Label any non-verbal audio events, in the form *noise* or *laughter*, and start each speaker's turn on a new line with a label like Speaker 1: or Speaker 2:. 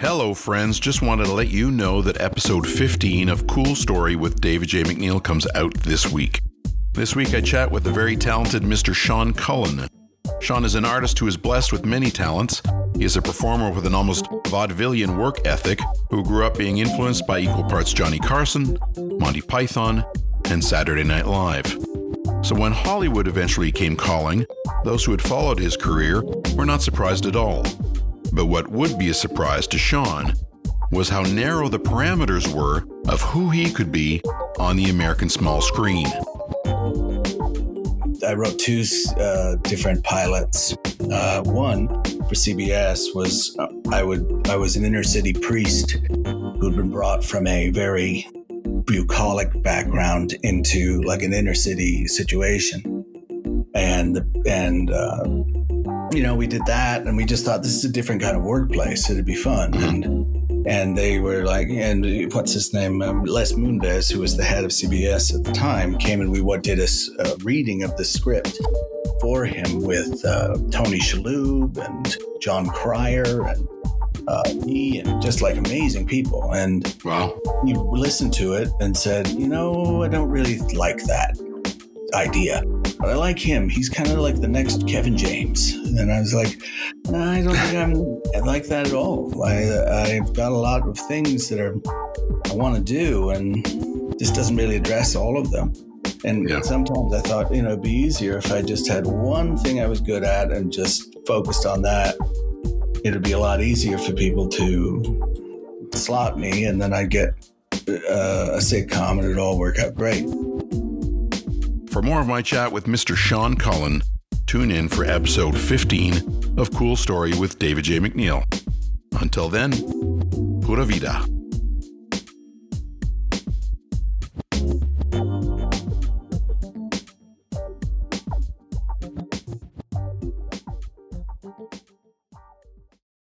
Speaker 1: Hello, friends. Just wanted to let you know that episode 15 of Cool Story with David J. MacNeil comes out this week. This week, I chat with the very talented Mr. Seán Cullen. Seán is an artist who is blessed with many talents. He is a performer with an almost vaudevillian work ethic who grew up being influenced by equal parts Johnny Carson, Monty Python, and Saturday Night Live. So when Hollywood eventually came calling, those who had followed his career were not surprised at all. But what would be a surprise to Seán was how narrow the parameters were of who he could be on the American small screen.
Speaker 2: I wrote two uh, different pilots. Uh, one for CBS was uh, I would I was an inner city priest who'd been brought from a very bucolic background into like an inner city situation, and and uh, you know we did that, and we just thought this is a different kind of workplace. It'd be fun, and and they were like, and what's his name? Um, Les Moonves, who was the head of CBS at the time, came and we what did a, a reading of the script for him with uh, Tony Shalhoub and John Cryer and uh, me and just like amazing people. And
Speaker 1: wow,
Speaker 2: he listened to it and said, you know, I don't really like that idea. But I like him. He's kind of like the next Kevin James. And I was like, I don't think I'm *laughs* like that at all. I, I've got a lot of things that are I want to do, and this doesn't really address all of them. And yeah. sometimes I thought, you know, it'd be easier if I just had one thing I was good at and just focused on that. It'd be a lot easier for people to slot me, and then I'd get uh, a sitcom, and it'd all work out great.
Speaker 1: For more of my chat with Mr. Seán Cullen, tune in for episode 15 of Cool Story with David J. MacNeil. Until then, pura vida.